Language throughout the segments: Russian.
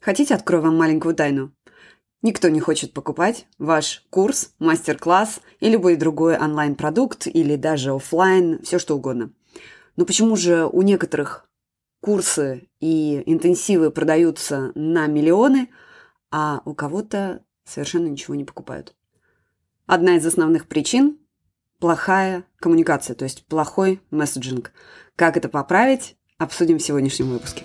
Хотите, открою вам маленькую тайну? Никто не хочет покупать ваш курс, мастер-класс и любой другой онлайн-продукт или даже офлайн, все что угодно. Но почему же у некоторых курсы и интенсивы продаются на миллионы, а у кого-то совершенно ничего не покупают? Одна из основных причин – плохая коммуникация, то есть плохой месседжинг. Как это поправить, обсудим в сегодняшнем выпуске.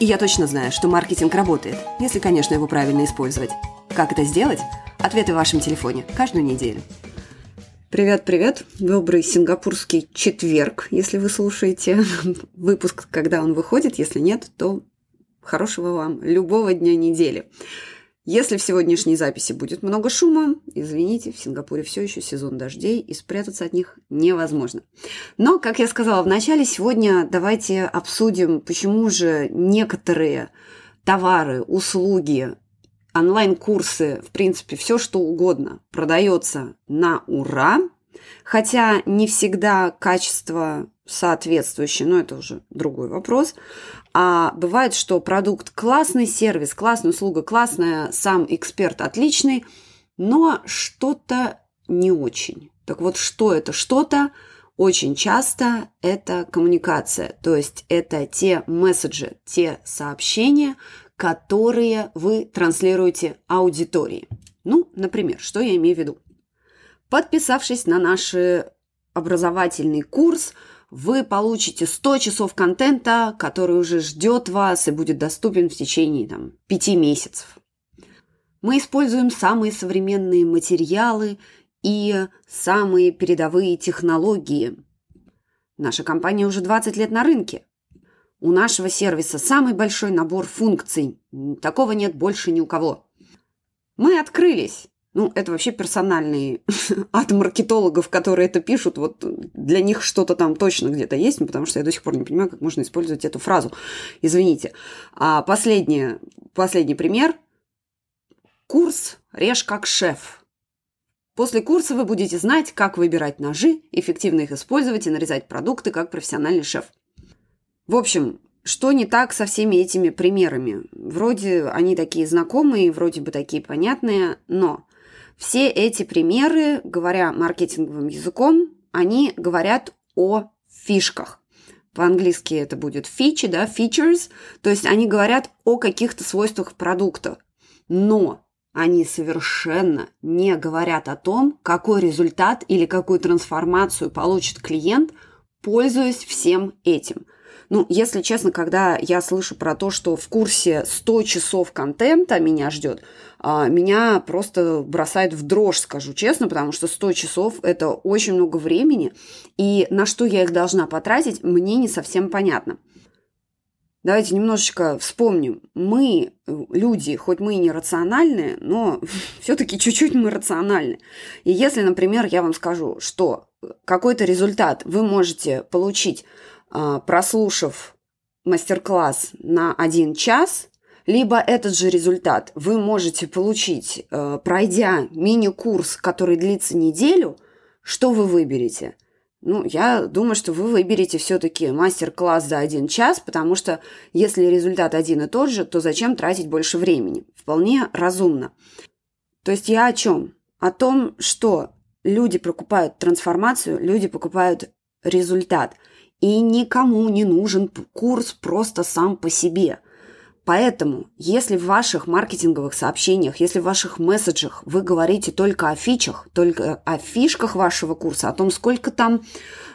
И я точно знаю, что маркетинг работает, если, конечно, его правильно использовать. Как это сделать? Ответы в вашем телефоне каждую неделю. Привет-привет. Добрый сингапурский четверг, если вы слушаете выпуск, когда он выходит. Если нет, то хорошего вам любого дня недели. Если в сегодняшней записи будет много шума, извините, в Сингапуре все еще сезон дождей, и спрятаться от них невозможно. Но, как я сказала в начале, сегодня давайте обсудим, почему же некоторые товары, услуги, онлайн-курсы, в принципе, все что угодно продается на ура, хотя не всегда качество соответствующее, но это уже другой вопрос. А бывает, что продукт классный, сервис классная, услуга классная, сам эксперт отличный, но что-то не очень. Так вот, что это что-то? Очень часто это коммуникация, то есть это те месседжи, те сообщения, которые вы транслируете аудитории. Ну, например, что я имею в виду? Подписавшись на наш образовательный курс – вы получите 100 часов контента, который уже ждет вас и будет доступен в течение там, 5 месяцев. Мы используем самые современные материалы и самые передовые технологии. Наша компания уже 20 лет на рынке. У нашего сервиса самый большой набор функций. Такого нет больше ни у кого. Мы открылись ну, это вообще персональный от маркетологов, которые это пишут. Вот для них что-то там точно где-то есть, ну, потому что я до сих пор не понимаю, как можно использовать эту фразу. Извините. А последний, последний пример. Курс «Режь как шеф». После курса вы будете знать, как выбирать ножи, эффективно их использовать и нарезать продукты как профессиональный шеф. В общем, что не так со всеми этими примерами? Вроде они такие знакомые, вроде бы такие понятные, но все эти примеры, говоря маркетинговым языком, они говорят о фишках. По-английски это будет фичи, да, features, то есть они говорят о каких-то свойствах продукта. Но они совершенно не говорят о том, какой результат или какую трансформацию получит клиент, пользуясь всем этим. Ну, если честно, когда я слышу про то, что в курсе 100 часов контента меня ждет, а, меня просто бросает в дрожь, скажу честно, потому что 100 часов – это очень много времени, и на что я их должна потратить, мне не совсем понятно. Давайте немножечко вспомним. Мы, люди, хоть мы и не рациональные, но все-таки чуть-чуть мы рациональны. И если, например, я вам скажу, что какой-то результат вы можете получить прослушав мастер-класс на один час, либо этот же результат вы можете получить, э, пройдя мини-курс, который длится неделю, что вы выберете? Ну, я думаю, что вы выберете все-таки мастер-класс за один час, потому что если результат один и тот же, то зачем тратить больше времени? Вполне разумно. То есть я о чем? О том, что люди покупают трансформацию, люди покупают результат – и никому не нужен курс просто сам по себе. Поэтому, если в ваших маркетинговых сообщениях, если в ваших месседжах вы говорите только о фичах, только о фишках вашего курса, о том, сколько там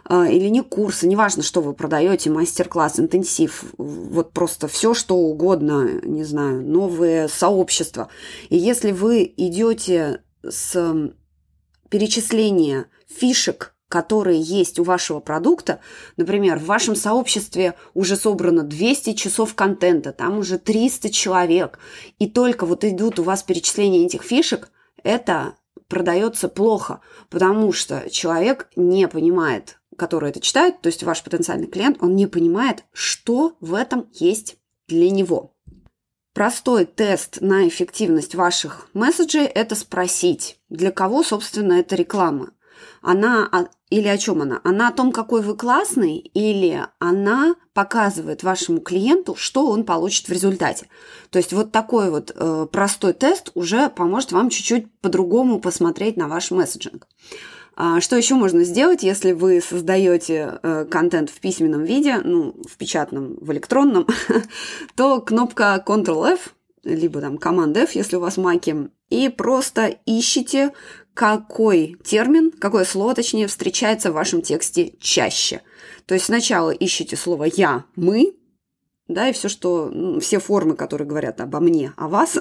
э, или не курсы, неважно, что вы продаете, мастер-класс, интенсив, вот просто все, что угодно, не знаю, новые сообщества. И если вы идете с перечисления фишек которые есть у вашего продукта, например, в вашем сообществе уже собрано 200 часов контента, там уже 300 человек, и только вот идут у вас перечисления этих фишек, это продается плохо, потому что человек не понимает, который это читает, то есть ваш потенциальный клиент, он не понимает, что в этом есть для него. Простой тест на эффективность ваших месседжей – это спросить, для кого, собственно, эта реклама. Она или о чем она? Она о том, какой вы классный, или она показывает вашему клиенту, что он получит в результате. То есть вот такой вот э, простой тест уже поможет вам чуть-чуть по-другому посмотреть на ваш месседжинг. А что еще можно сделать, если вы создаете э, контент в письменном виде, ну, в печатном, в электронном, то кнопка Ctrl-F, либо там команда F, если у вас маки, и просто ищите какой термин, какое слово, точнее, встречается в вашем тексте чаще. То есть сначала ищите слово «я», «мы», да, и все, что, ну, все формы, которые говорят обо мне, о вас,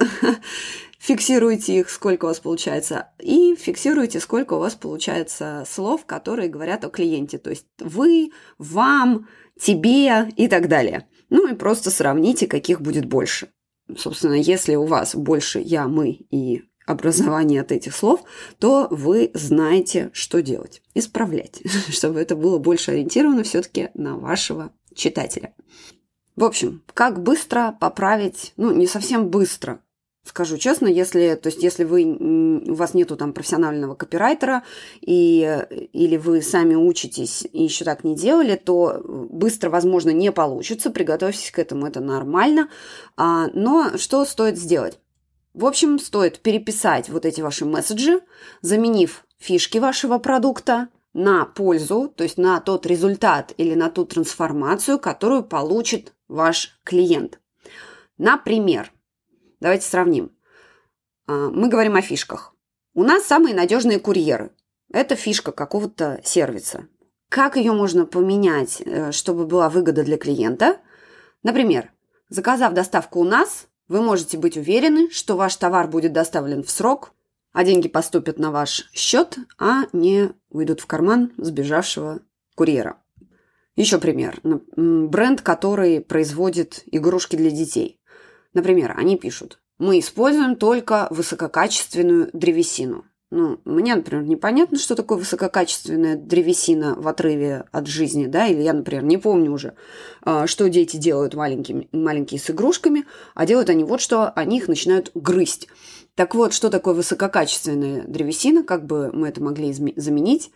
фиксируйте их, сколько у вас получается, и фиксируйте, сколько у вас получается слов, которые говорят о клиенте, то есть вы, вам, тебе и так далее. Ну и просто сравните, каких будет больше. Собственно, если у вас больше я, мы и образование от этих слов, то вы знаете, что делать. Исправлять, чтобы это было больше ориентировано все-таки на вашего читателя. В общем, как быстро поправить, ну, не совсем быстро, Скажу честно, если, то есть, если вы, у вас нету там профессионального копирайтера, и, или вы сами учитесь и еще так не делали, то быстро, возможно, не получится. Приготовьтесь к этому, это нормально. А, но что стоит сделать? В общем, стоит переписать вот эти ваши месседжи, заменив фишки вашего продукта на пользу, то есть на тот результат или на ту трансформацию, которую получит ваш клиент. Например, давайте сравним. А, мы говорим о фишках. У нас самые надежные курьеры. Это фишка какого-то сервиса. Как ее можно поменять, э, чтобы была выгода для клиента? Например, заказав доставку у нас, вы можете быть уверены, что ваш товар будет доставлен в срок, а деньги поступят на ваш счет, а не уйдут в карман сбежавшего курьера. Еще пример. Бренд, который производит игрушки для детей. Например, они пишут, мы используем только высококачественную древесину. Ну, мне, например, непонятно, что такое высококачественная древесина в отрыве от жизни, да, или я, например, не помню уже, а, что дети делают маленькими, маленькие с игрушками, а делают они вот что, они их начинают грызть. Так вот, что такое высококачественная древесина, как бы мы это могли заменить?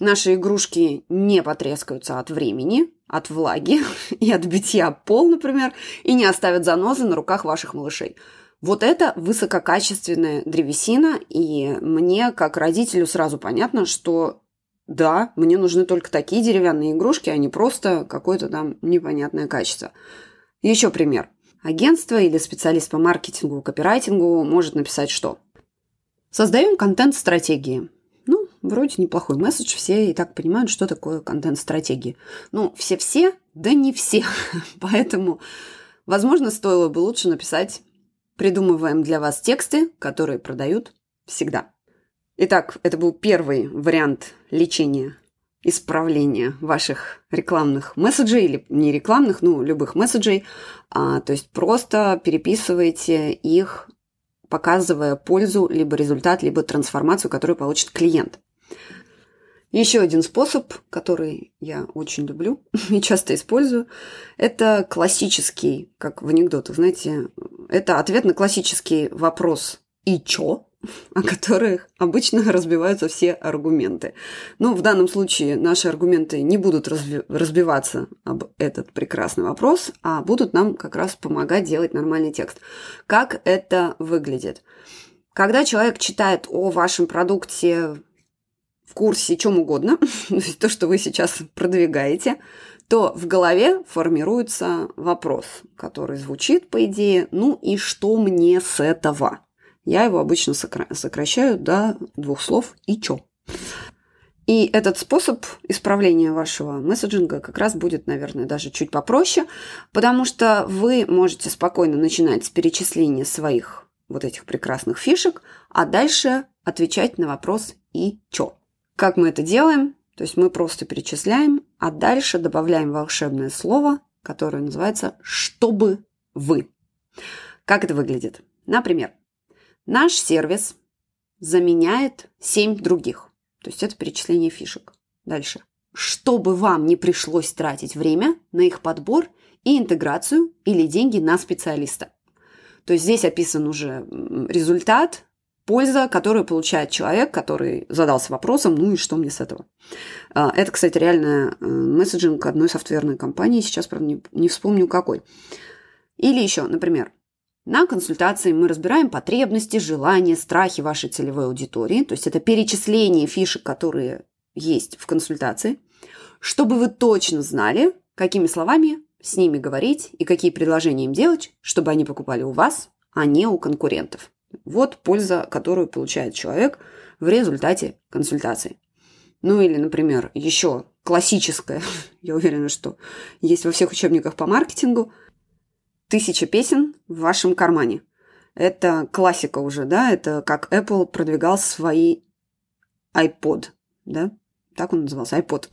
Наши игрушки не потрескаются от времени, от влаги и от битья пол, например, и не оставят занозы на руках ваших малышей. Вот это высококачественная древесина, и мне, как родителю, сразу понятно, что да, мне нужны только такие деревянные игрушки, а не просто какое-то там непонятное качество. Еще пример. Агентство или специалист по маркетингу, копирайтингу может написать что? Создаем контент-стратегии. Вроде неплохой месседж, все и так понимают, что такое контент-стратегии. Ну, все-все, да не все. Поэтому, возможно, стоило бы лучше написать Придумываем для вас тексты, которые продают всегда. Итак, это был первый вариант лечения, исправления ваших рекламных месседжей или не рекламных, ну, любых месседжей. А, то есть просто переписывайте их, показывая пользу, либо результат, либо трансформацию, которую получит клиент. Еще один способ, который я очень люблю и часто использую, это классический, как в анекдотах, знаете, это ответ на классический вопрос «и чё?», о которых обычно разбиваются все аргументы. Но в данном случае наши аргументы не будут разби- разбиваться об этот прекрасный вопрос, а будут нам как раз помогать делать нормальный текст. Как это выглядит? Когда человек читает о вашем продукте в курсе чем угодно, то, что вы сейчас продвигаете, то в голове формируется вопрос, который звучит, по идее, ну и что мне с этого? Я его обычно сокращаю до двух слов «и чё?». И этот способ исправления вашего месседжинга как раз будет, наверное, даже чуть попроще, потому что вы можете спокойно начинать с перечисления своих вот этих прекрасных фишек, а дальше отвечать на вопрос «и чё?». Как мы это делаем? То есть мы просто перечисляем, а дальше добавляем волшебное слово, которое называется «чтобы вы». Как это выглядит? Например, наш сервис заменяет 7 других. То есть это перечисление фишек. Дальше. Чтобы вам не пришлось тратить время на их подбор и интеграцию или деньги на специалиста. То есть здесь описан уже результат, польза, которую получает человек, который задался вопросом, ну и что мне с этого. А, это, кстати, реально э, месседжинг одной софтверной компании, сейчас, правда, не, не вспомню какой. Или еще, например, на консультации мы разбираем потребности, желания, страхи вашей целевой аудитории, то есть это перечисление фишек, которые есть в консультации, чтобы вы точно знали, какими словами с ними говорить и какие предложения им делать, чтобы они покупали у вас, а не у конкурентов. Вот польза, которую получает человек в результате консультации. Ну или, например, еще классическая, я уверена, что есть во всех учебниках по маркетингу – тысяча песен в вашем кармане. Это классика уже, да, это как Apple продвигал свои iPod, да, так он назывался, iPod,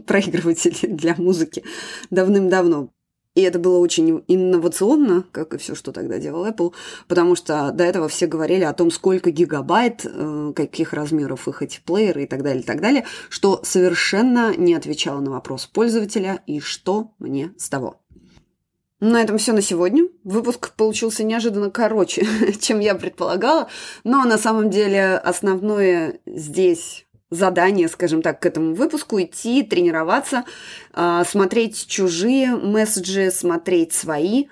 проигрыватель для музыки давным-давно. И это было очень инновационно, как и все, что тогда делал Apple, потому что до этого все говорили о том, сколько гигабайт, э, каких размеров их эти плееры и так далее, и так далее, что совершенно не отвечало на вопрос пользователя и что мне с того. На этом все на сегодня. Выпуск получился неожиданно короче, чем я предполагала, но на самом деле основное здесь задание, скажем так, к этому выпуску идти, тренироваться, а, смотреть чужие месседжи, смотреть свои.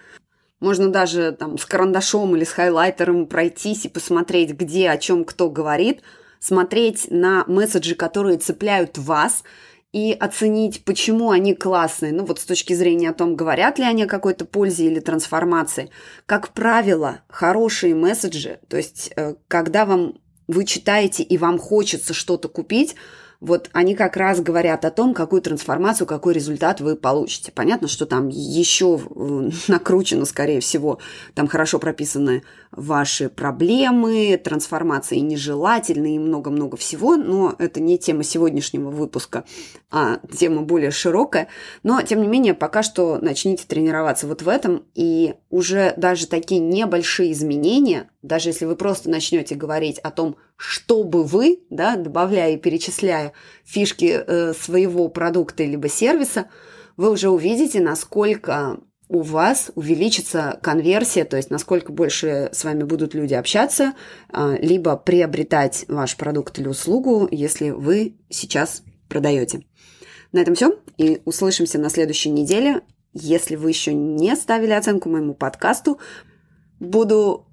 Можно даже там с карандашом или с хайлайтером пройтись и посмотреть, где о чем кто говорит, смотреть на месседжи, которые цепляют вас – и оценить, почему они классные. Ну вот с точки зрения о том, говорят ли они о какой-то пользе или трансформации. Как правило, хорошие месседжи, то есть э, когда вам вы читаете и вам хочется что-то купить, вот они как раз говорят о том, какую трансформацию, какой результат вы получите. Понятно, что там еще накручено, скорее всего, там хорошо прописаны ваши проблемы, трансформации нежелательные и много-много всего, но это не тема сегодняшнего выпуска, а тема более широкая. Но, тем не менее, пока что начните тренироваться вот в этом, и уже даже такие небольшие изменения, даже если вы просто начнете говорить о том, чтобы вы, да, добавляя и перечисляя фишки э, своего продукта либо сервиса, вы уже увидите, насколько у вас увеличится конверсия, то есть насколько больше с вами будут люди общаться, э, либо приобретать ваш продукт или услугу, если вы сейчас продаете. На этом все, и услышимся на следующей неделе. Если вы еще не ставили оценку моему подкасту, буду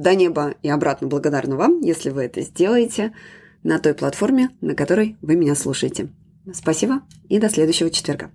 до неба и обратно благодарна вам, если вы это сделаете на той платформе, на которой вы меня слушаете. Спасибо и до следующего четверга.